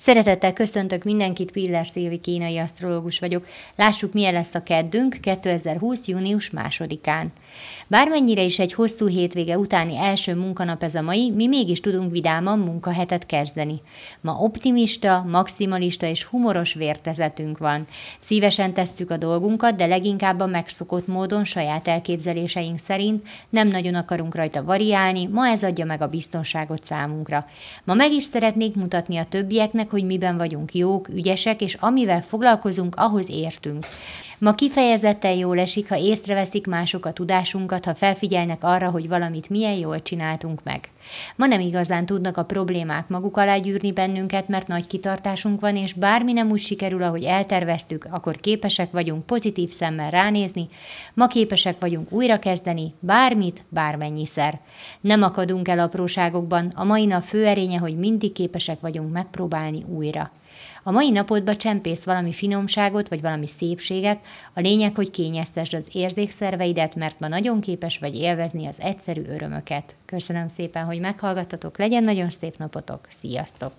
Szeretettel köszöntök mindenkit, Piller Szilvi kínai asztrológus vagyok. Lássuk, milyen lesz a keddünk 2020. június másodikán. Bármennyire is egy hosszú hétvége utáni első munkanap ez a mai, mi mégis tudunk vidáman munkahetet kezdeni. Ma optimista, maximalista és humoros vértezetünk van. Szívesen tesszük a dolgunkat, de leginkább a megszokott módon saját elképzeléseink szerint nem nagyon akarunk rajta variálni, ma ez adja meg a biztonságot számunkra. Ma meg is szeretnék mutatni a többieknek, hogy miben vagyunk jók, ügyesek, és amivel foglalkozunk, ahhoz értünk. Ma kifejezetten jól esik, ha észreveszik mások a tudásunkat, ha felfigyelnek arra, hogy valamit milyen jól csináltunk meg. Ma nem igazán tudnak a problémák maguk alá gyűrni bennünket, mert nagy kitartásunk van, és bármi nem úgy sikerül, ahogy elterveztük, akkor képesek vagyunk pozitív szemmel ránézni, ma képesek vagyunk újrakezdeni, bármit, bármennyiszer. Nem akadunk el apróságokban, a mai nap fő erénye, hogy mindig képesek vagyunk megpróbálni újra. A mai napodba csempész valami finomságot, vagy valami szépséget, a lényeg, hogy kényeztesd az érzékszerveidet, mert ma nagyon képes vagy élvezni az egyszerű örömöket. Köszönöm szépen, hogy meghallgattatok, legyen nagyon szép napotok, sziasztok!